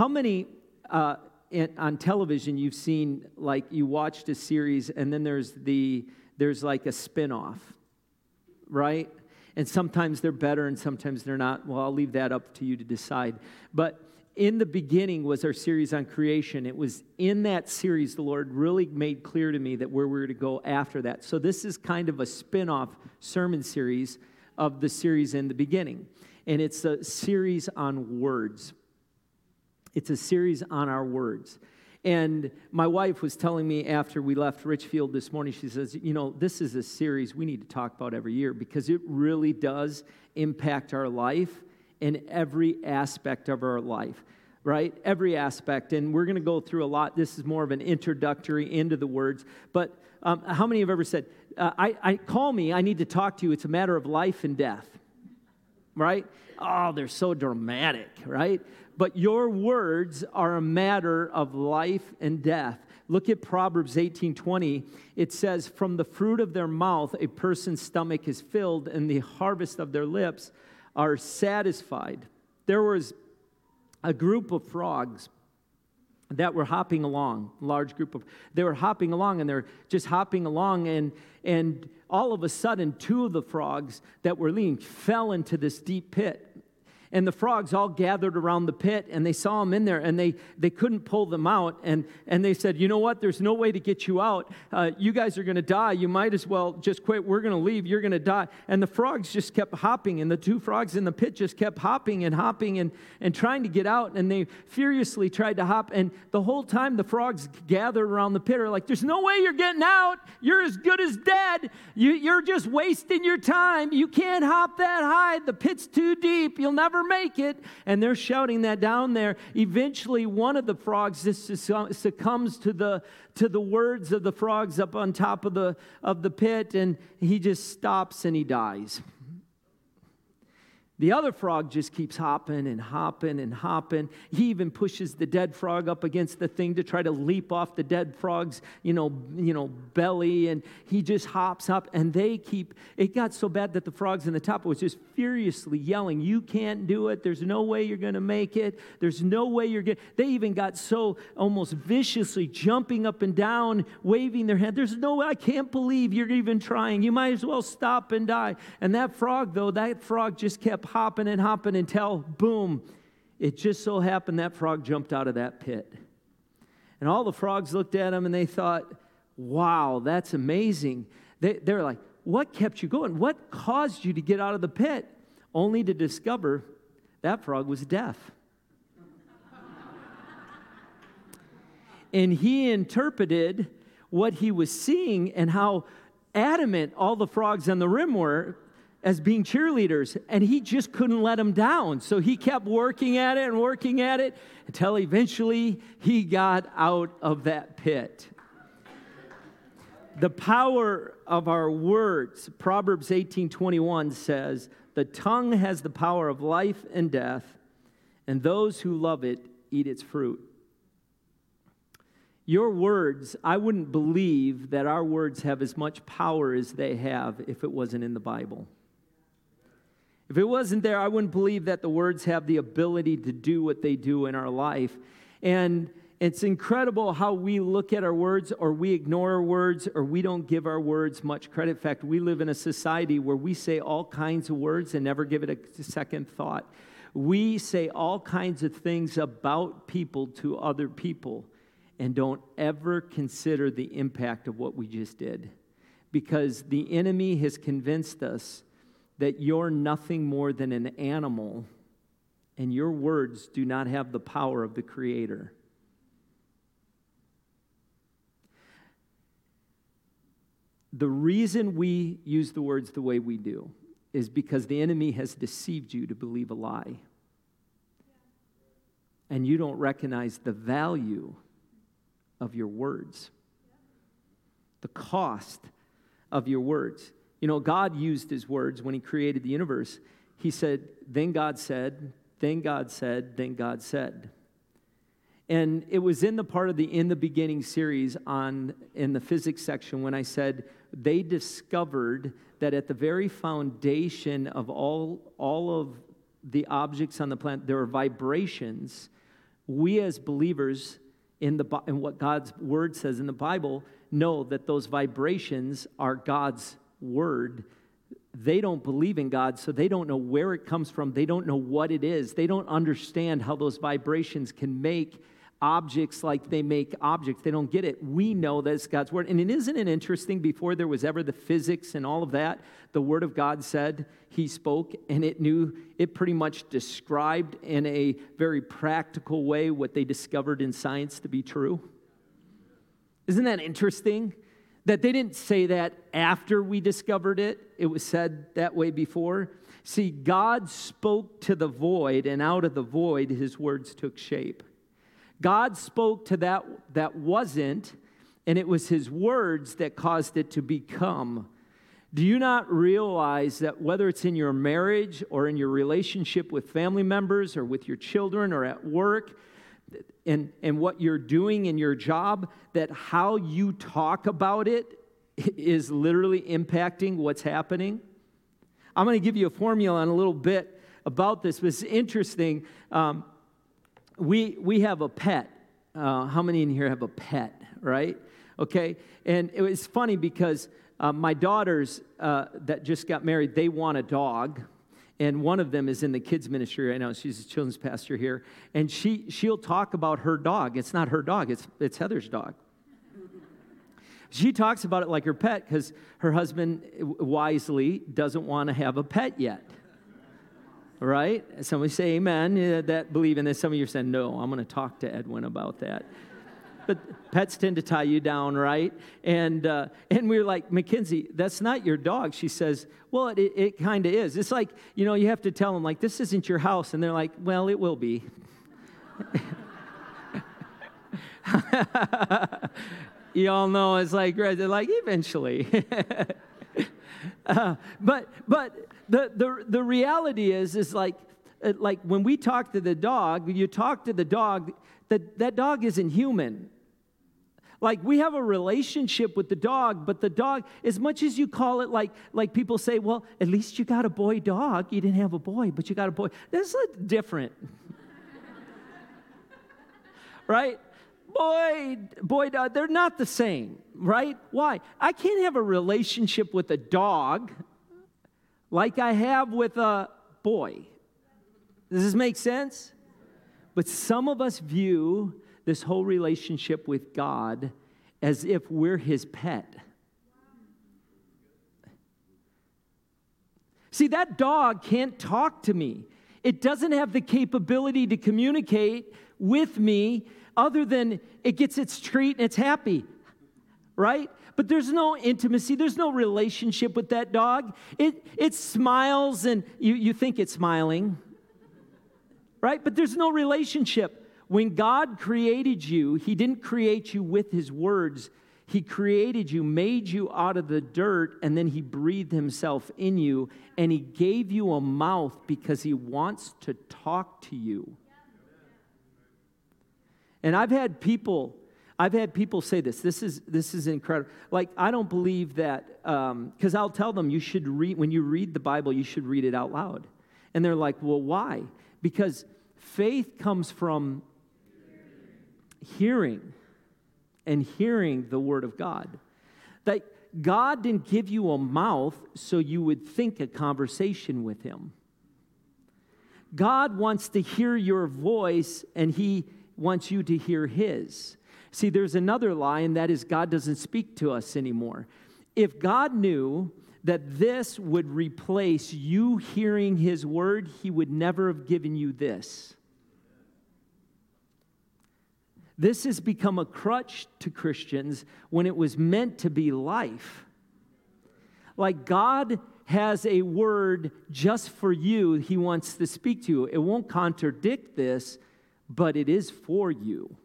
how many uh, in, on television you've seen like you watched a series and then there's the there's like a spin-off right? And sometimes they're better and sometimes they're not. Well i'll leave that up to you to decide. But in the beginning was our series on creation. It was in that series the lord really made clear to me that where we were to go after that. So this is kind of a spin-off sermon series of the series in the beginning. And it's a series on words it's a series on our words. And my wife was telling me after we left Richfield this morning, she says, You know, this is a series we need to talk about every year because it really does impact our life in every aspect of our life, right? Every aspect. And we're going to go through a lot. This is more of an introductory into the words. But um, how many have ever said, uh, I, I call me, I need to talk to you. It's a matter of life and death, right? Oh, they're so dramatic, right? But your words are a matter of life and death. Look at Proverbs 18:20. It says, "From the fruit of their mouth a person's stomach is filled, and the harvest of their lips are satisfied." There was a group of frogs that were hopping along, large group of they were hopping along and they're just hopping along and and all of a sudden two of the frogs that were leaning fell into this deep pit and the frogs all gathered around the pit and they saw him in there and they, they couldn't pull them out and, and they said you know what? There's no way to get you out. Uh, you guys are going to die. You might as well just quit. We're going to leave. You're going to die. And the frogs just kept hopping and the two frogs in the pit just kept hopping and hopping and, and trying to get out and they furiously tried to hop and the whole time the frogs gathered around the pit are like there's no way you're getting out. You're as good as dead. You, you're just wasting your time. You can't hop that high. The pit's too deep. You'll never never make it. And they're shouting that down there. Eventually, one of the frogs just succumbs to the, to the words of the frogs up on top of the, of the pit, and he just stops and he dies. The other frog just keeps hopping and hopping and hopping. He even pushes the dead frog up against the thing to try to leap off the dead frog's, you know, you know, belly. And he just hops up and they keep, it got so bad that the frogs in the top was just furiously yelling, You can't do it. There's no way you're going to make it. There's no way you're going. They even got so almost viciously jumping up and down, waving their hand. There's no way. I can't believe you're even trying. You might as well stop and die. And that frog, though, that frog just kept hopping and hopping until, boom, it just so happened that frog jumped out of that pit. And all the frogs looked at him and they thought, wow, that's amazing. They, they're like, what kept you going? What caused you to get out of the pit? Only to discover that frog was deaf. and he interpreted what he was seeing and how adamant all the frogs on the rim were as being cheerleaders, and he just couldn't let them down. So he kept working at it and working at it until eventually he got out of that pit. The power of our words, Proverbs 18:21 says, "The tongue has the power of life and death, and those who love it eat its fruit." Your words, I wouldn't believe that our words have as much power as they have if it wasn't in the Bible. If it wasn't there, I wouldn't believe that the words have the ability to do what they do in our life. And it's incredible how we look at our words or we ignore our words or we don't give our words much credit. In fact, we live in a society where we say all kinds of words and never give it a second thought. We say all kinds of things about people to other people and don't ever consider the impact of what we just did. Because the enemy has convinced us that you're nothing more than an animal and your words do not have the power of the Creator. The reason we use the words the way we do is because the enemy has deceived you to believe a lie. And you don't recognize the value of your words, the cost of your words. You know, God used his words when he created the universe. He said, Then God said, then God said, then God said. And it was in the part of the In the Beginning series on in the physics section when I said they discovered that at the very foundation of all, all of the objects on the planet, there are vibrations We as believers in, the, in what God's word says in the Bible know that those vibrations are God's word. They don't believe in God, so they don't know where it comes from. They don't know what it is. They don't understand how those vibrations can make objects like they make objects. They don't get it. We know that it's God's word. And isn't it interesting? Before there was ever the physics and all of that, the word of God said he spoke, and it knew, it pretty much described in a very practical way what they discovered in science to be true. Isn't that interesting? That they didn't say that after we discovered it, it was said that way before. See, God spoke to the void, and out of the void, his words took shape. God spoke to that that wasn't, and it was his words that caused it to become. Do you not realize that whether it's in your marriage or in your relationship with family members or with your children or at work, and, and what you're doing in your job, that how you talk about it is literally impacting what's happening? I'm going to give you a formula in a little bit about this, but it's interesting. Um, we, we have a pet. Uh, how many in here have a pet, right? Okay. And it was funny because uh, my daughters uh, that just got married, they want a dog. And one of them is in the kids ministry right now. She's a children's pastor here. And she, she'll talk about her dog. It's not her dog, it's, it's Heather's dog. She talks about it like her pet because her husband wisely doesn't want to have a pet yet right? Somebody say amen eh, that believe in this. Some of you are saying, no, I'm going to talk to Edwin about that. But pets tend to tie you down, right? And, uh, and we are like, Mackenzie, that's not your dog. She says, well, it, it kind of is. It's like, you know, you have to tell them, like, this isn't your house. And they're like, well, it will be. you all know it's like, like, eventually. uh, but, but, the, the, the reality is, is like, uh, like when we talk to the dog, you talk to the dog, that, that dog isn't human. Like we have a relationship with the dog, but the dog, as much as you call it like, like people say, well, at least you got a boy dog. You didn't have a boy, but you got a boy. That's different. right? Boy, boy, dog, they're not the same, right? Why? I can't have a relationship with a dog like I have with a boy. Does this make sense? But some of us view this whole relationship with God as if we're his pet. See, that dog can't talk to me. It doesn't have the capability to communicate with me other than it gets its treat and it's happy, right? but there's no intimacy, there's no relationship with that dog. It, it smiles and you, you think it's smiling, right? But there's no relationship. When God created you, He didn't create you with His words. He created you, made you out of the dirt, and then He breathed Himself in you, and He gave you a mouth because He wants to talk to you. And I've had people I've had people say this. This is this is incredible. Like I don't believe that because um, I'll tell them you should read when you read the Bible, you should read it out loud, and they're like, "Well, why?" Because faith comes from hearing, and hearing the Word of God. That God didn't give you a mouth so you would think a conversation with Him. God wants to hear your voice, and He wants you to hear His. See, there's another lie, and that is God doesn't speak to us anymore. If God knew that this would replace you hearing His word, He would never have given you this. This has become a crutch to Christians when it was meant to be life. Like God has a word just for you, He wants to speak to you. It won't contradict this, but it is for you.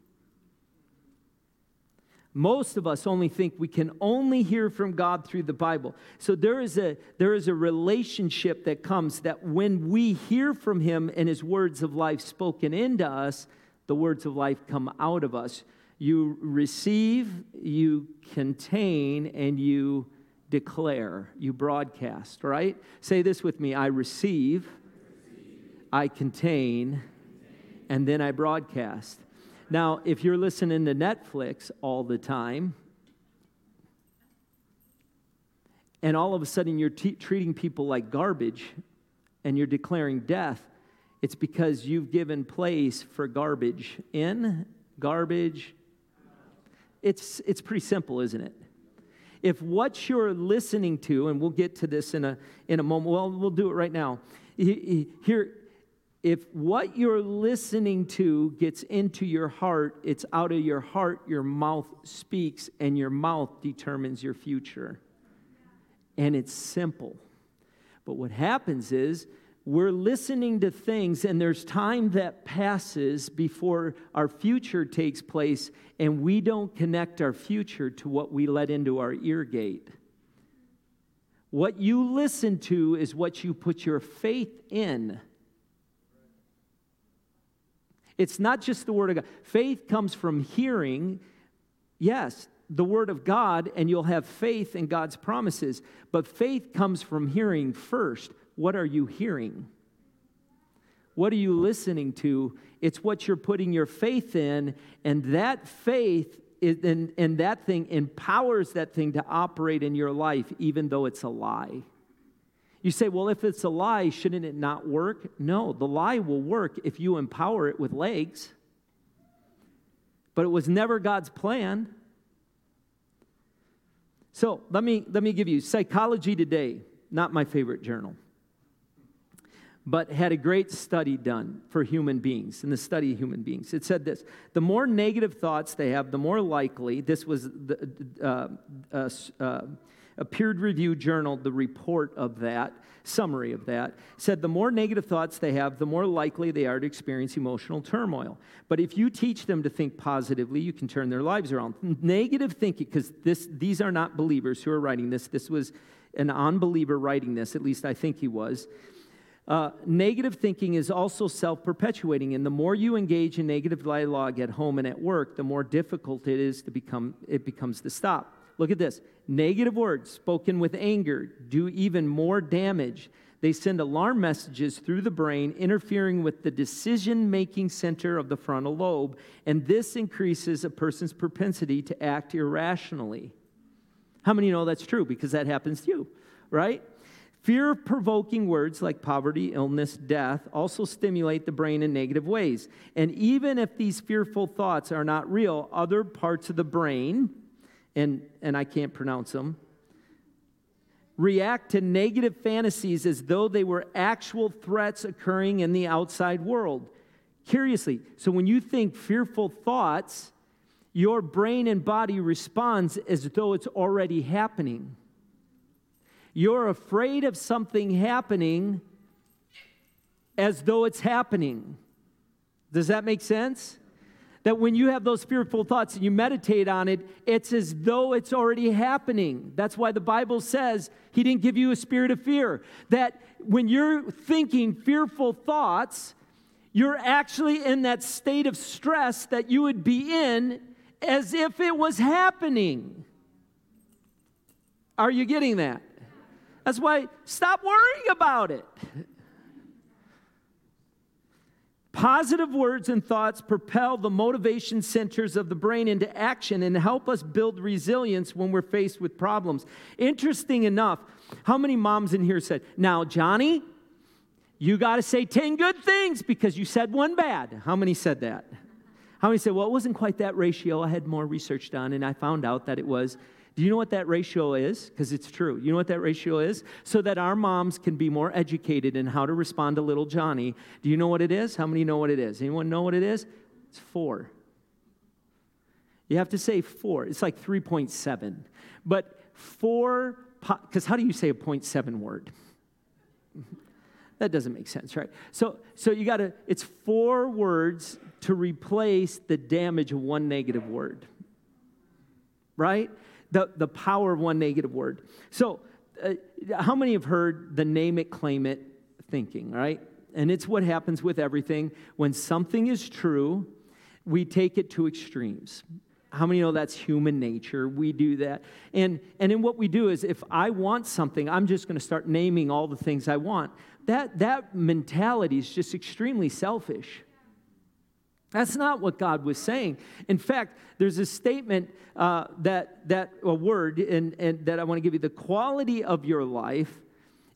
Most of us only think we can only hear from God through the Bible. So there is a there is a relationship that comes that when we hear from him and his words of life spoken into us, the words of life come out of us. You receive, you contain and you declare, you broadcast, right? Say this with me, I receive, I contain and then I broadcast. Now, if you're listening to Netflix all the time, and all of a sudden you're t- treating people like garbage and you're declaring death, it's because you've given place for garbage in, garbage. It's, it's pretty simple, isn't it? If what you're listening to, and we'll get to this in a, in a moment, well, we'll do it right now. Here, if what you're listening to gets into your heart, it's out of your heart, your mouth speaks, and your mouth determines your future. And it's simple. But what happens is, we're listening to things, and there's time that passes before our future takes place, and we don't connect our future to what we let into our ear gate. What you listen to is what you put your faith in. It's not just the Word of God. Faith comes from hearing, yes, the Word of God, and you'll have faith in God's promises. But faith comes from hearing first. What are you hearing? What are you listening to? It's what you're putting your faith in, and that faith is, and, and that thing empowers that thing to operate in your life, even though it's a lie. You say, well, if it's a lie, shouldn't it not work? No, the lie will work if you empower it with legs. But it was never God's plan. So let me, let me give you Psychology Today, not my favorite journal, but had a great study done for human beings, in the study of human beings. It said this the more negative thoughts they have, the more likely, this was the, uh, uh, uh, a peer reviewed journal, the report of that, summary of that, said the more negative thoughts they have, the more likely they are to experience emotional turmoil. But if you teach them to think positively, you can turn their lives around. Negative thinking, because these are not believers who are writing this, this was an unbeliever writing this, at least I think he was. Uh, negative thinking is also self perpetuating, and the more you engage in negative dialogue at home and at work, the more difficult it is to become, it becomes to stop. Look at this. Negative words spoken with anger do even more damage. They send alarm messages through the brain, interfering with the decision making center of the frontal lobe, and this increases a person's propensity to act irrationally. How many know that's true? Because that happens to you, right? Fear provoking words like poverty, illness, death also stimulate the brain in negative ways. And even if these fearful thoughts are not real, other parts of the brain, and, and I can't pronounce them, react to negative fantasies as though they were actual threats occurring in the outside world. Curiously, so when you think fearful thoughts, your brain and body responds as though it's already happening. You're afraid of something happening as though it's happening. Does that make sense? That when you have those fearful thoughts and you meditate on it, it's as though it's already happening. That's why the Bible says He didn't give you a spirit of fear. That when you're thinking fearful thoughts, you're actually in that state of stress that you would be in as if it was happening. Are you getting that? That's why stop worrying about it. Positive words and thoughts propel the motivation centers of the brain into action and help us build resilience when we're faced with problems. Interesting enough, how many moms in here said, Now, Johnny, you got to say 10 good things because you said one bad? How many said that? How many said, Well, it wasn't quite that ratio. I had more research done and I found out that it was do you know what that ratio is? Because it's true. You know what that ratio is? So that our moms can be more educated in how to respond to little Johnny. Do you know what it is? How many know what it is? Anyone know what it is? It's four. You have to say four. It's like 3.7. But four, because how do you say a 0.7 word? that doesn't make sense, right? So, so you got to, it's four words to replace the damage of one negative word, right? The, the power of one negative word. So, uh, how many have heard the name it, claim it thinking, right? And it's what happens with everything. When something is true, we take it to extremes. How many know that's human nature? We do that. And, and then what we do is if I want something, I'm just going to start naming all the things I want. That, that mentality is just extremely selfish. That's not what God was saying. In fact, there's a statement uh, that, that a word and, and that I want to give you the quality of your life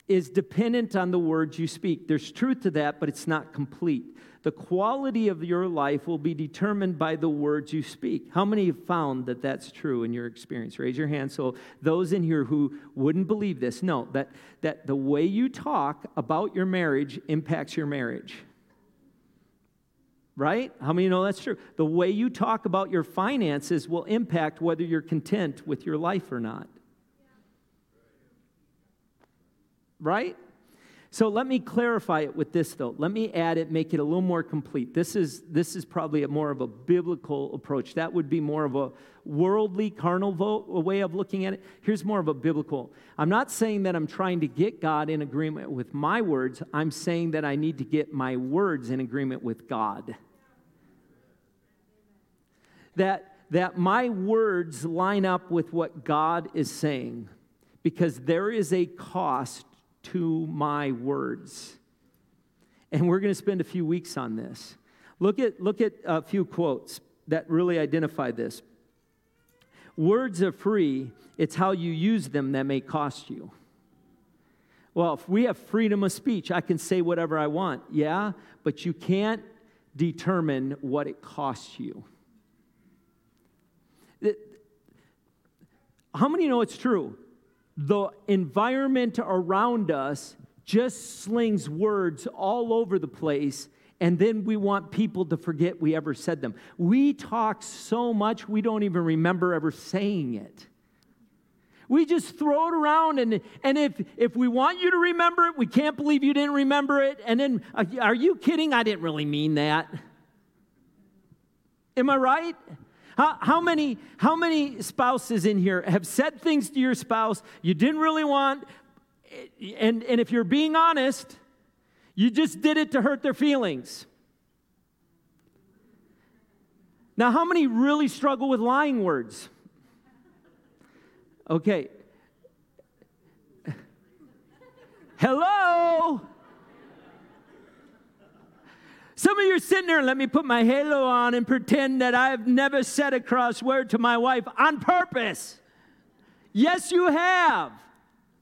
is dependent on the words you speak. There's truth to that, but it's not complete. The quality of your life will be determined by the words you speak. How many have found that that's true in your experience? Raise your hand. So, those in here who wouldn't believe this, know that, that the way you talk about your marriage impacts your marriage right? How many know that's true? The way you talk about your finances will impact whether you're content with your life or not. Right? So let me clarify it with this though. Let me add it, make it a little more complete. This is this is probably a more of a biblical approach. That would be more of a worldly, carnal vo- way of looking at it. Here's more of a biblical. I'm not saying that I'm trying to get God in agreement with my words. I'm saying that I need to get my words in agreement with God that, that my words line up with what God is saying because there is a cost to my words. And we're going to spend a few weeks on this. Look at, look at a few quotes that really identify this. Words are free, it's how you use them that may cost you. Well, if we have freedom of speech, I can say whatever I want, yeah, but you can't determine what it costs you. How many know it's true? The environment around us just slings words all over the place, and then we want people to forget we ever said them. We talk so much, we don't even remember ever saying it. We just throw it around, and, and if, if we want you to remember it, we can't believe you didn't remember it. And then, are you kidding? I didn't really mean that. Am I right? How, how, many, how many spouses in here have said things to your spouse you didn't really want? And, and if you're being honest, you just did it to hurt their feelings. Now, how many really struggle with lying words? Okay. Hello? Some of you are sitting there let me put my halo on and pretend that I've never said a cross word to my wife on purpose. Yes, you have,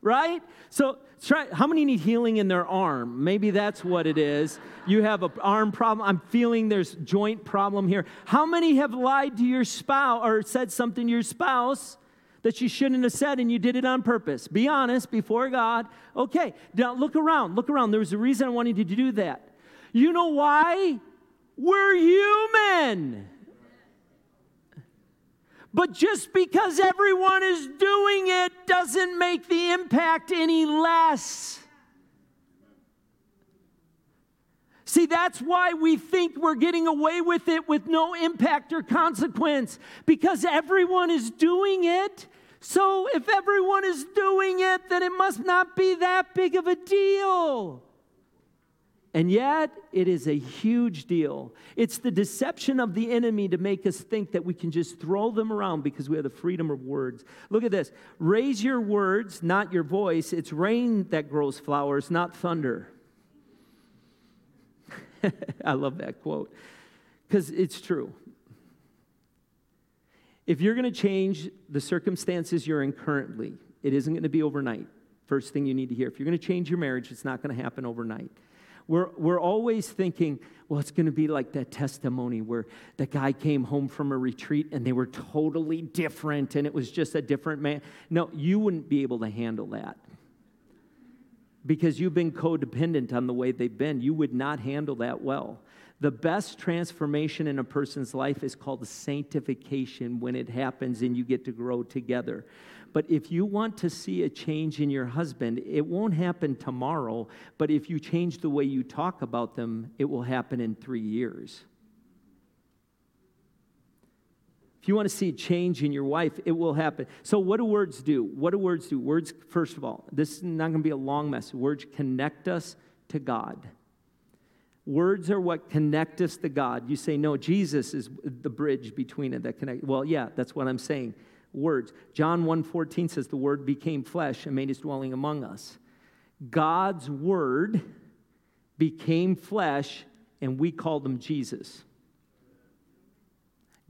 right? So try, how many need healing in their arm? Maybe that's what it is. You have an arm problem. I'm feeling there's joint problem here. How many have lied to your spouse or said something to your spouse? that you shouldn't have said and you did it on purpose. Be honest before God. Okay, now look around. Look around. There was a reason I wanted you to do that. You know why? We're human. But just because everyone is doing it doesn't make the impact any less. See, that's why we think we're getting away with it with no impact or consequence, because everyone is doing it. So if everyone is doing it, then it must not be that big of a deal. And yet, it is a huge deal. It's the deception of the enemy to make us think that we can just throw them around because we have the freedom of words. Look at this raise your words, not your voice. It's rain that grows flowers, not thunder. I love that quote because it's true. If you're going to change the circumstances you're in currently, it isn't going to be overnight. First thing you need to hear. If you're going to change your marriage, it's not going to happen overnight. We're, we're always thinking, well, it's going to be like that testimony where the guy came home from a retreat and they were totally different and it was just a different man. No, you wouldn't be able to handle that because you've been codependent on the way they've been. You would not handle that well. The best transformation in a person's life is called sanctification when it happens and you get to grow together. But if you want to see a change in your husband, it won't happen tomorrow. But if you change the way you talk about them, it will happen in three years. You want to see change in your wife, it will happen. So, what do words do? What do words do? Words, first of all, this is not going to be a long message. Words connect us to God. Words are what connect us to God. You say, no, Jesus is the bridge between it that connect. Well, yeah, that's what I'm saying words. John 1:14 says the word became flesh and made his dwelling among us. God's word became flesh and we called him Jesus.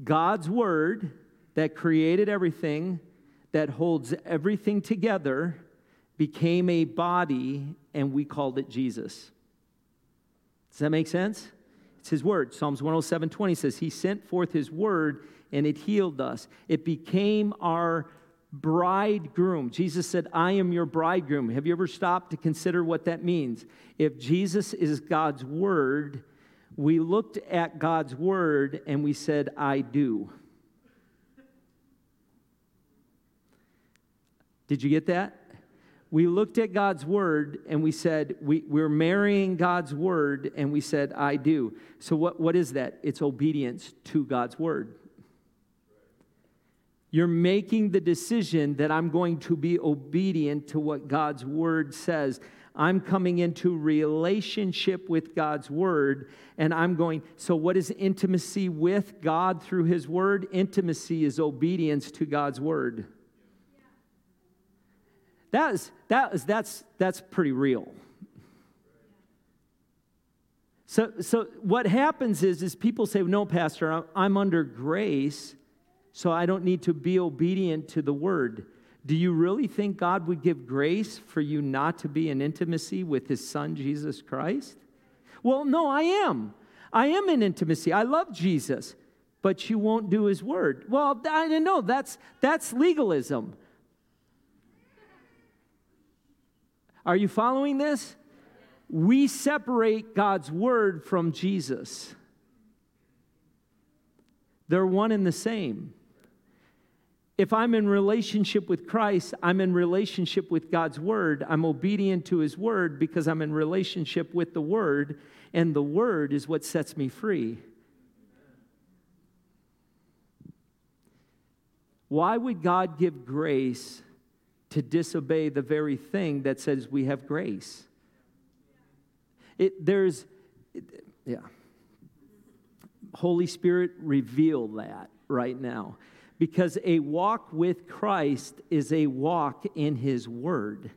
God's word that created everything, that holds everything together, became a body, and we called it Jesus. Does that make sense? It's his word. Psalms 107 20 says, He sent forth his word and it healed us. It became our bridegroom. Jesus said, I am your bridegroom. Have you ever stopped to consider what that means? If Jesus is God's word, we looked at God's word and we said, I do. Did you get that? We looked at God's word and we said, we, we're marrying God's word, and we said, I do. So, what, what is that? It's obedience to God's word. You're making the decision that I'm going to be obedient to what God's word says. I'm coming into relationship with God's word, and I'm going. So, what is intimacy with God through his word? Intimacy is obedience to God's word. That is, that is, that's, that's pretty real. So, so what happens is, is people say, no, Pastor, I'm under grace, so I don't need to be obedient to the word. Do you really think God would give grace for you not to be in intimacy with his son, Jesus Christ? Well, no, I am. I am in intimacy. I love Jesus, but you won't do his word. Well, I don't know that's, that's legalism. Are you following this? We separate God's word from Jesus. They're one and the same. If I'm in relationship with Christ, I'm in relationship with God's word. I'm obedient to his word because I'm in relationship with the word, and the word is what sets me free. Why would God give grace to disobey the very thing that says we have grace. It, there's, it, yeah. Holy Spirit, reveal that right now. Because a walk with Christ is a walk in His Word.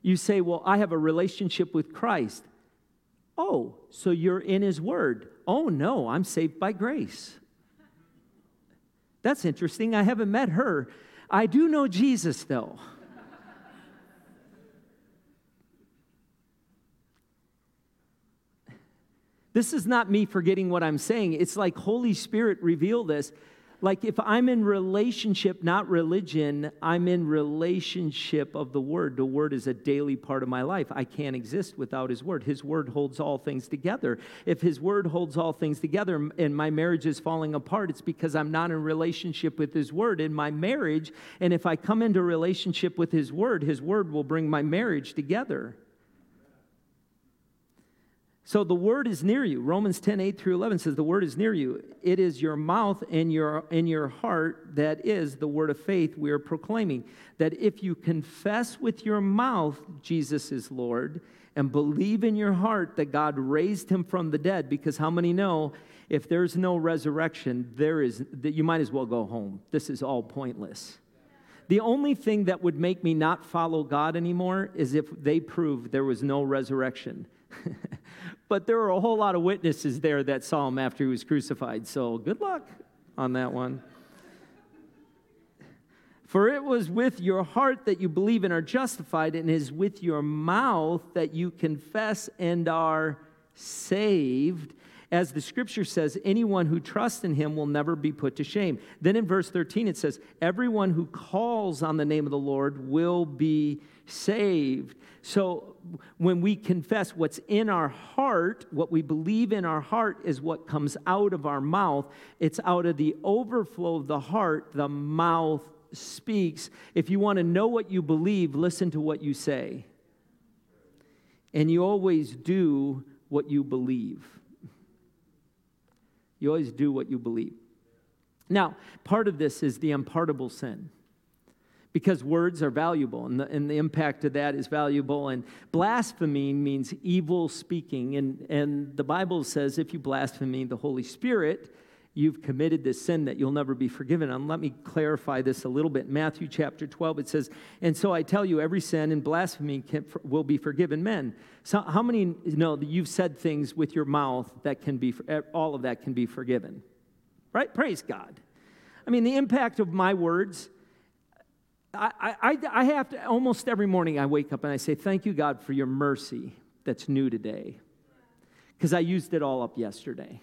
You say, Well, I have a relationship with Christ. Oh, so you're in His Word. Oh, no, I'm saved by grace. That's interesting. I haven't met her. I do know Jesus, though. This is not me forgetting what I'm saying. It's like Holy Spirit reveal this like if I'm in relationship, not religion, I'm in relationship of the Word. The Word is a daily part of my life. I can't exist without His Word. His Word holds all things together. If His Word holds all things together and my marriage is falling apart, it's because I'm not in relationship with His Word in my marriage. And if I come into relationship with His Word, His Word will bring my marriage together. So the word is near you. Romans 10, 8 through 11 says the word is near you. It is your mouth and your, in your heart that is the word of faith we are proclaiming. That if you confess with your mouth Jesus is Lord and believe in your heart that God raised him from the dead, because how many know if there's no resurrection, there is that you might as well go home. This is all pointless. The only thing that would make me not follow God anymore is if they prove there was no resurrection. but there were a whole lot of witnesses there that saw him after he was crucified. So good luck on that one. For it was with your heart that you believe and are justified, and it is with your mouth that you confess and are saved. As the scripture says, anyone who trusts in him will never be put to shame. Then in verse 13 it says, Everyone who calls on the name of the Lord will be saved. So when we confess what's in our heart, what we believe in our heart is what comes out of our mouth. It's out of the overflow of the heart, the mouth speaks. If you want to know what you believe, listen to what you say. And you always do what you believe. You always do what you believe. Now, part of this is the unpardonable sin because words are valuable and the, and the impact of that is valuable. And blasphemy means evil speaking. And, and the Bible says if you blaspheme the Holy Spirit, you've committed this sin that you'll never be forgiven. And let me clarify this a little bit. Matthew chapter 12, it says, And so I tell you, every sin and blasphemy can, will be forgiven men. So, how many know that you've said things with your mouth that can be, eh, all of that can be forgiven? Right? Praise God. I mean, the impact of my words, I, I, I have to, almost every morning I wake up and I say, Thank you, God, for your mercy that's new today. Because I used it all up yesterday.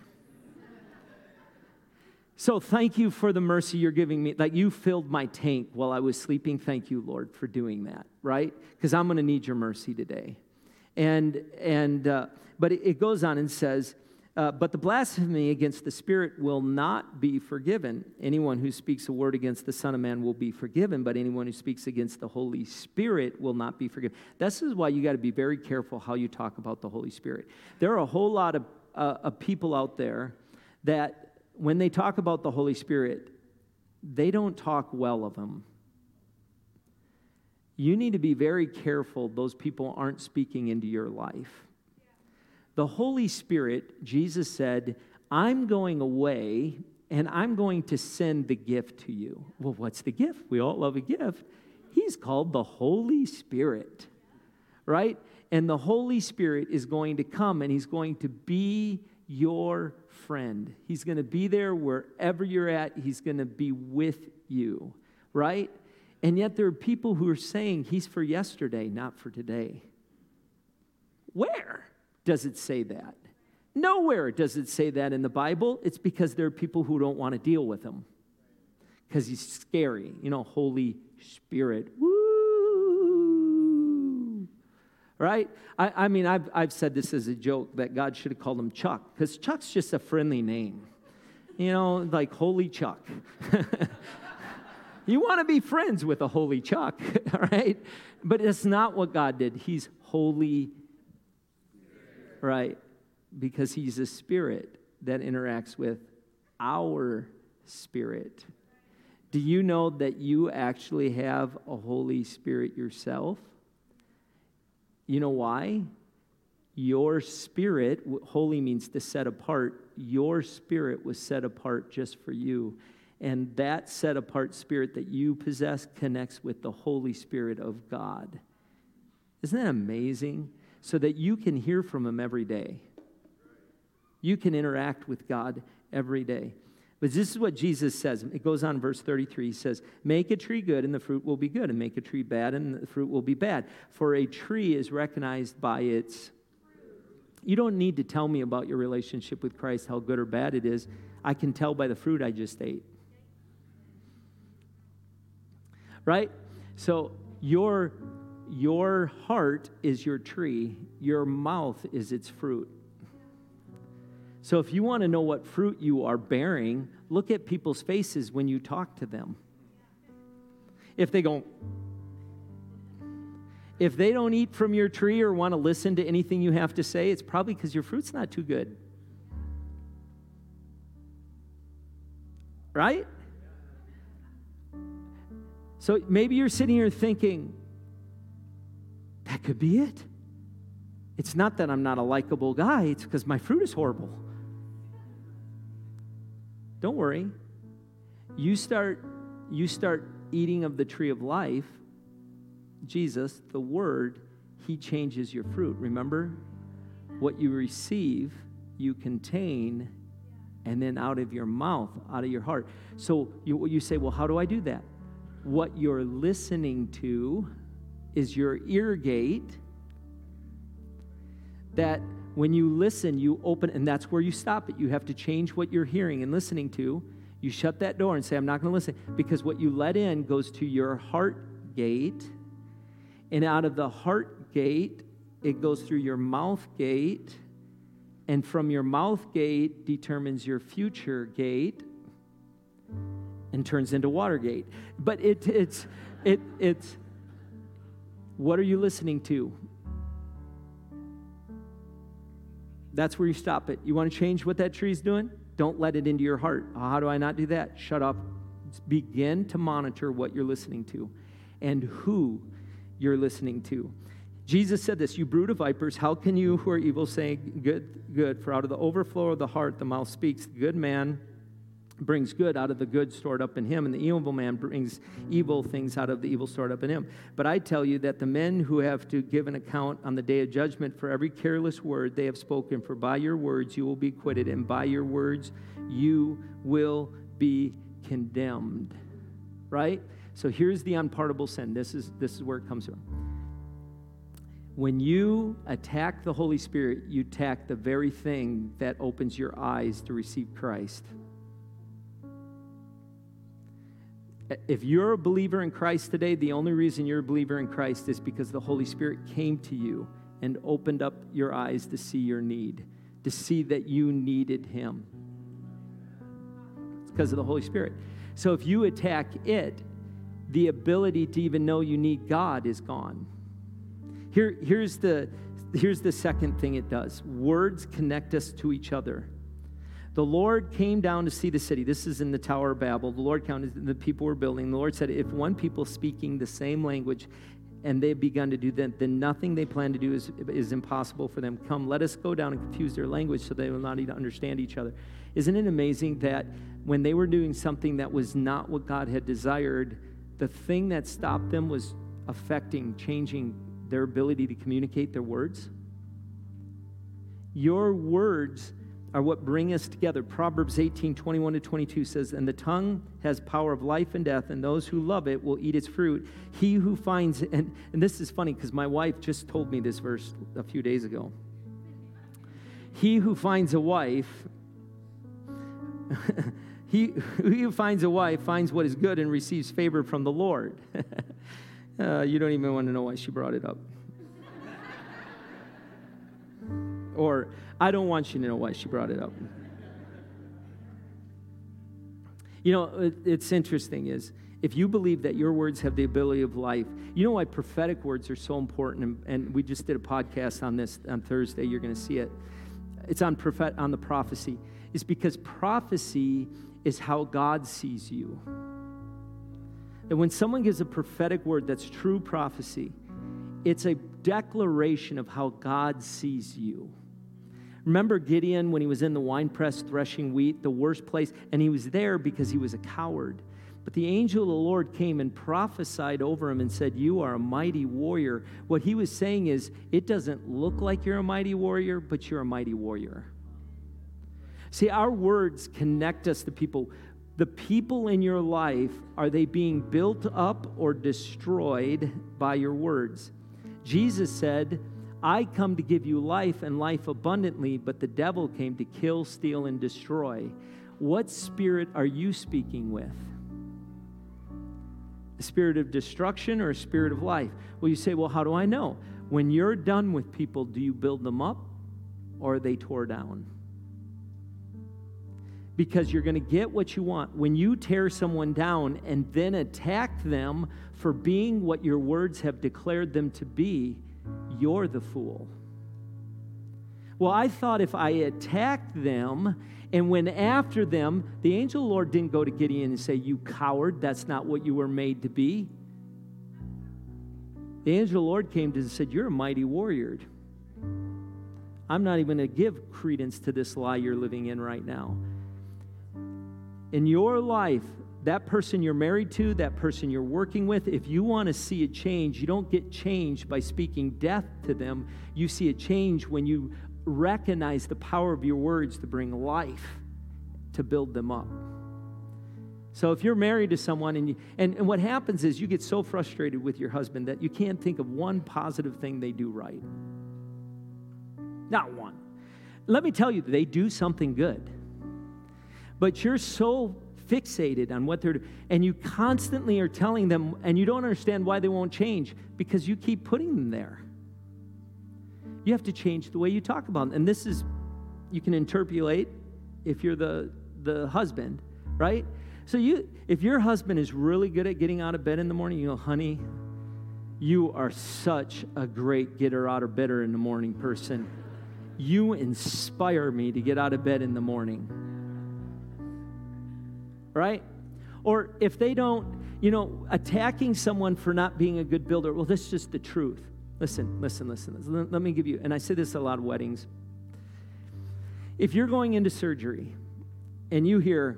So thank you for the mercy you're giving me. Like you filled my tank while I was sleeping. Thank you, Lord, for doing that, right? Because I'm going to need your mercy today. And, and uh, but it, it, goes on and says, uh, but the blasphemy against the Spirit will not be forgiven. Anyone who speaks a word against the Son of Man will be forgiven, but anyone who speaks against the Holy Spirit will not be forgiven. This is why you got to be very careful how you talk about the Holy Spirit. There are a whole lot of, uh, of people out there that when they talk about the Holy Spirit, they don't talk well of him. You need to be very careful those people aren't speaking into your life. The Holy Spirit, Jesus said, I'm going away and I'm going to send the gift to you. Well, what's the gift? We all love a gift. He's called the Holy Spirit, right? And the Holy Spirit is going to come and he's going to be your friend. He's going to be there wherever you're at, He's going to be with you, right? And yet there are people who are saying He's for yesterday, not for today. Where does it say that? Nowhere does it say that in the Bible. It's because there are people who don't want to deal with Him because He's scary. You know, Holy Spirit. Woo! right? I, I mean, I've, I've said this as a joke that God should have called him Chuck, because Chuck's just a friendly name. You know, like Holy Chuck. you want to be friends with a holy Chuck, all right? But it's not what God did. He's holy, right? Because he's a spirit that interacts with our spirit. Do you know that you actually have a Holy Spirit yourself? You know why? Your spirit, holy means to set apart, your spirit was set apart just for you. And that set apart spirit that you possess connects with the Holy Spirit of God. Isn't that amazing? So that you can hear from Him every day. You can interact with God every day. But this is what Jesus says. It goes on verse 33. He says, Make a tree good, and the fruit will be good, and make a tree bad, and the fruit will be bad. For a tree is recognized by its. You don't need to tell me about your relationship with Christ, how good or bad it is. I can tell by the fruit I just ate. Right? So your your heart is your tree, your mouth is its fruit. So if you want to know what fruit you are bearing, look at people's faces when you talk to them. If they go, if they don't eat from your tree or want to listen to anything you have to say, it's probably because your fruit's not too good. Right? So maybe you're sitting here thinking, that could be it. It's not that I'm not a likable guy, it's because my fruit is horrible. Don't worry. You start you start eating of the tree of life, Jesus, the word, he changes your fruit. Remember? What you receive, you contain and then out of your mouth, out of your heart. So you, you say, well, how do I do that? What you're listening to is your ear gate that when you listen, you open, and that's where you stop it. You have to change what you're hearing and listening to. You shut that door and say, I'm not going to listen, because what you let in goes to your heart gate, and out of the heart gate, it goes through your mouth gate, and from your mouth gate determines your future gate and turns into Watergate. But it, it's, it, it's, what are you listening to? That's where you stop it. You want to change what that tree's doing? Don't let it into your heart. Uh, how do I not do that? Shut up. Begin to monitor what you're listening to and who you're listening to. Jesus said this, You brood of vipers, how can you who are evil say good, good? For out of the overflow of the heart the mouth speaks. The good man brings good out of the good stored up in him, and the evil man brings evil things out of the evil stored up in him. But I tell you that the men who have to give an account on the day of judgment for every careless word they have spoken, for by your words you will be acquitted, and by your words you will be condemned. Right? So here's the unpardonable sin. This is, this is where it comes from. When you attack the Holy Spirit, you attack the very thing that opens your eyes to receive Christ. If you're a believer in Christ today, the only reason you're a believer in Christ is because the Holy Spirit came to you and opened up your eyes to see your need, to see that you needed Him. It's because of the Holy Spirit. So if you attack it, the ability to even know you need God is gone. Here, here's, the, here's the second thing it does words connect us to each other. The Lord came down to see the city. This is in the Tower of Babel. The Lord counted the people were building. The Lord said, If one people speaking the same language and they've begun to do that, then nothing they plan to do is, is impossible for them. Come, let us go down and confuse their language so they will not even understand each other. Isn't it amazing that when they were doing something that was not what God had desired, the thing that stopped them was affecting, changing their ability to communicate their words? Your words are what bring us together. Proverbs 18, 21 to 22 says, And the tongue has power of life and death, and those who love it will eat its fruit. He who finds, and, and this is funny because my wife just told me this verse a few days ago. He who finds a wife, he, who finds a wife finds what is good and receives favor from the Lord. uh, you don't even want to know why she brought it up. or, I don't want you to know why she brought it up. You know, it's interesting is if you believe that your words have the ability of life, you know why prophetic words are so important. And, we just did a podcast on this on Thursday. You're going to see it. It's on prophet on the prophecy. It's because prophecy is how God sees you. And when someone gives a prophetic word that's true prophecy, it's a declaration of how God sees you. Remember Gideon when he was in the winepress threshing wheat, the worst place, and he was there because he was a coward. But the angel of the Lord came and prophesied over him and said, You are a mighty warrior. What he was saying is, It doesn't look like you're a mighty warrior, but you're a mighty warrior. See, our words connect us to people. The people in your life, are they being built up or destroyed by your words? Jesus said, I come to give you life and life abundantly, but the devil came to kill, steal, and destroy. What spirit are you speaking with? A spirit of destruction or a spirit of life? Well, you say, well, how do I know? When you're done with people, do you build them up or are they tore down? Because you're going to get what you want. When you tear someone down and then attack them for being what your words have declared them to be, you're the fool. Well, I thought if I attacked them and went after them, the angel the Lord didn't go to Gideon and say, You coward, that's not what you were made to be. The angel the Lord came to and said, You're a mighty warrior. I'm not even going to give credence to this lie you're living in right now. In your life, that person you're married to, that person you're working with, if you want to see a change, you don't get changed by speaking death to them. You see a change when you recognize the power of your words to bring life, to build them up. So if you're married to someone and, you, and, and what happens is you get so frustrated with your husband that you can't think of one positive thing they do right. Not one. Let me tell you, they do something good. But you're so fixated on what they're doing, and you constantly are telling them, and you don't understand why they won't change because you keep putting them there. You have to change the way you talk about them. And this is, you can interpolate if you're the, the husband, right? So you, if your husband is really good at getting out of bed in the morning, you go, honey, you are such a great getter out of bed in the morning person. You inspire me to get out of bed in the morning right? Or if they don't, you know, attacking someone for not being a good builder, well, this is just the truth. Listen, listen, listen. Let me give you, and I say this a lot of weddings. If you're going into surgery and you hear,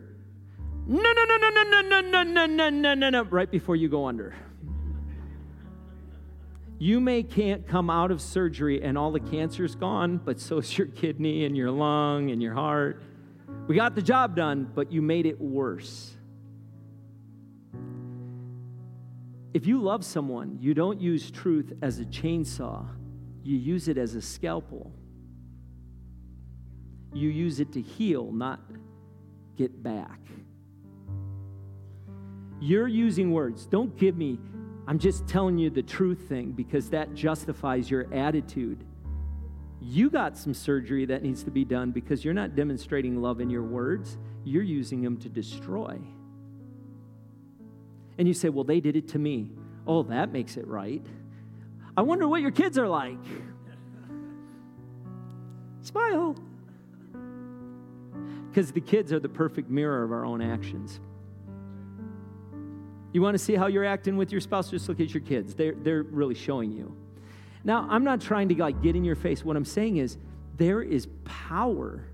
no, no, no, no, no, no, no, no, no, no, no, no, no, right before you go under. You may can't come out of surgery and all the cancer's gone, but so's your kidney and your lung and your heart. We got the job done, but you made it worse. If you love someone, you don't use truth as a chainsaw, you use it as a scalpel. You use it to heal, not get back. You're using words. Don't give me, I'm just telling you the truth thing because that justifies your attitude. You got some surgery that needs to be done because you're not demonstrating love in your words, you're using them to destroy. And you say, Well, they did it to me. Oh, that makes it right. I wonder what your kids are like. Smile. Because the kids are the perfect mirror of our own actions. You want to see how you're acting with your spouse? Just look at your kids. They're, they're really showing you. Now, I'm not trying to like get in your face. What I'm saying is there is power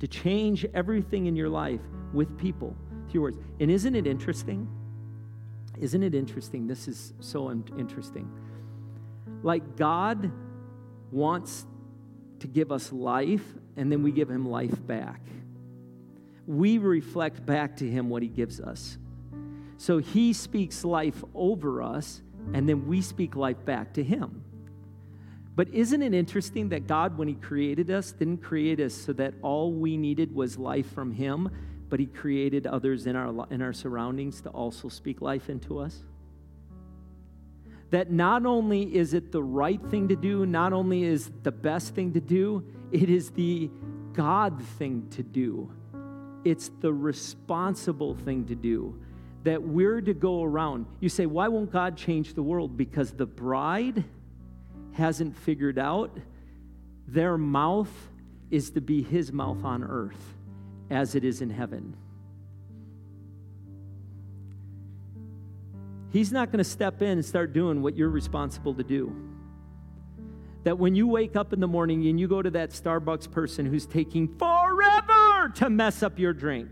to change everything in your life with people through words. And isn't it interesting? Isn't it interesting? This is so interesting. Like God wants to give us life, and then we give him life back. We reflect back to him what he gives us. So he speaks life over us, and then we speak life back to him. But isn't it interesting that God, when he created us, didn't create us so that all we needed was life from him, but he created others in our, in our surroundings to also speak life into us? That not only is it the right thing to do, not only is the best thing to do, it is the God thing to do. It's the responsible thing to do that we're to go around. You say, why won't God change the world? Because the bride hasn't figured out their mouth is to be his mouth on earth as it is in heaven. He's not going to step in and start doing what you're responsible to do. That when you wake up in the morning and you go to that Starbucks person who's taking forever to mess up your drink,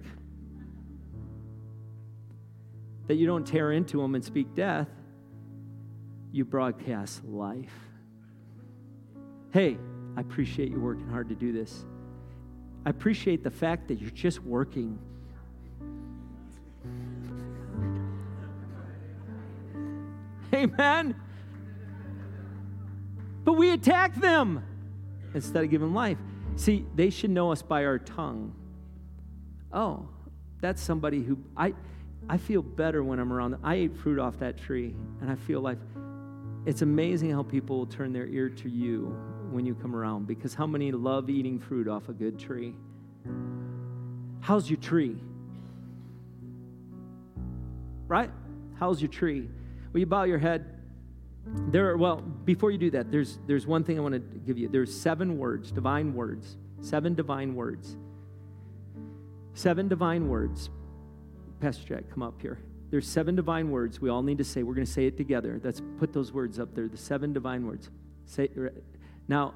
that you don't tear into them and speak death, you broadcast life. Hey, I appreciate you working hard to do this. I appreciate the fact that you're just working. Amen. But we attack them instead of giving life. See, they should know us by our tongue. Oh, that's somebody who I I feel better when I'm around. I ate fruit off that tree, and I feel like it's amazing how people will turn their ear to you when you come around because how many love eating fruit off a good tree? How's your tree? Right? How's your tree? Will you bow your head? There are, well, before you do that, there's, there's one thing I want to give you. There's seven words, divine words, seven divine words. Seven divine words Pastor Jack, come up here. There's seven divine words we all need to say. We're going to say it together. Let's put those words up there. The seven divine words. Say now.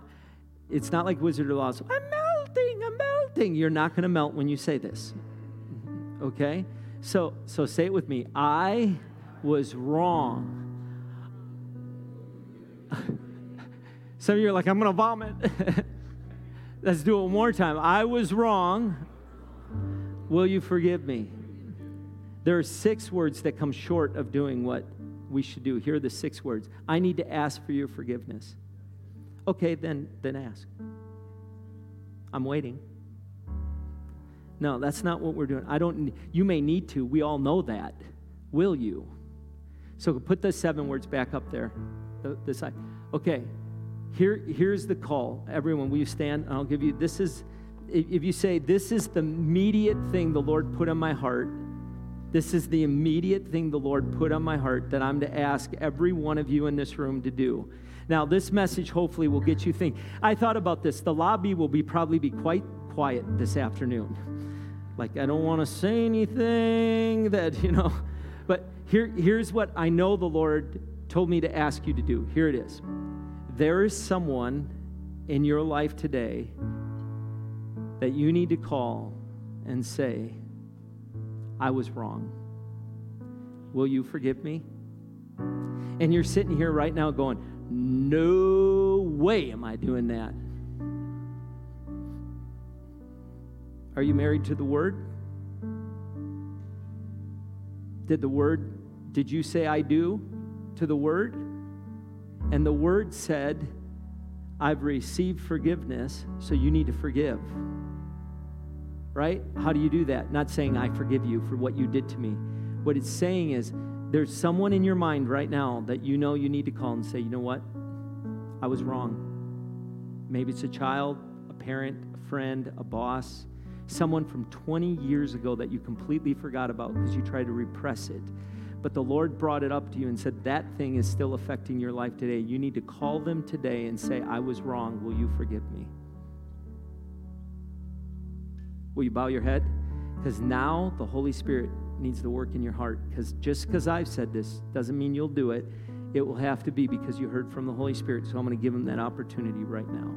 It's not like Wizard of Oz. I'm melting. I'm melting. You're not going to melt when you say this. Okay. So so say it with me. I was wrong. Some of you are like, I'm going to vomit. Let's do it one more time. I was wrong. Will you forgive me? There are six words that come short of doing what we should do. Here are the six words. I need to ask for your forgiveness. Okay, then then ask. I'm waiting. No, that's not what we're doing. I don't you may need to. We all know that. Will you? So put the seven words back up there. The, the side. Okay. Here here's the call. Everyone, will you stand? I'll give you this is if you say this is the immediate thing the Lord put on my heart this is the immediate thing the Lord put on my heart that I'm to ask every one of you in this room to do. Now, this message hopefully will get you think. I thought about this. The lobby will be probably be quite quiet this afternoon. Like I don't want to say anything that, you know, but here here's what I know the Lord told me to ask you to do. Here it is. There is someone in your life today that you need to call and say, I was wrong. Will you forgive me? And you're sitting here right now going, No way am I doing that. Are you married to the Word? Did the Word, did you say I do to the Word? And the Word said, I've received forgiveness, so you need to forgive. Right? How do you do that? Not saying, I forgive you for what you did to me. What it's saying is, there's someone in your mind right now that you know you need to call and say, you know what? I was wrong. Maybe it's a child, a parent, a friend, a boss, someone from 20 years ago that you completely forgot about because you tried to repress it. But the Lord brought it up to you and said, That thing is still affecting your life today. You need to call them today and say, I was wrong. Will you forgive me? Will you bow your head? Because now the Holy Spirit needs to work in your heart. Because just because I've said this doesn't mean you'll do it. It will have to be because you heard from the Holy Spirit. So I'm going to give him that opportunity right now.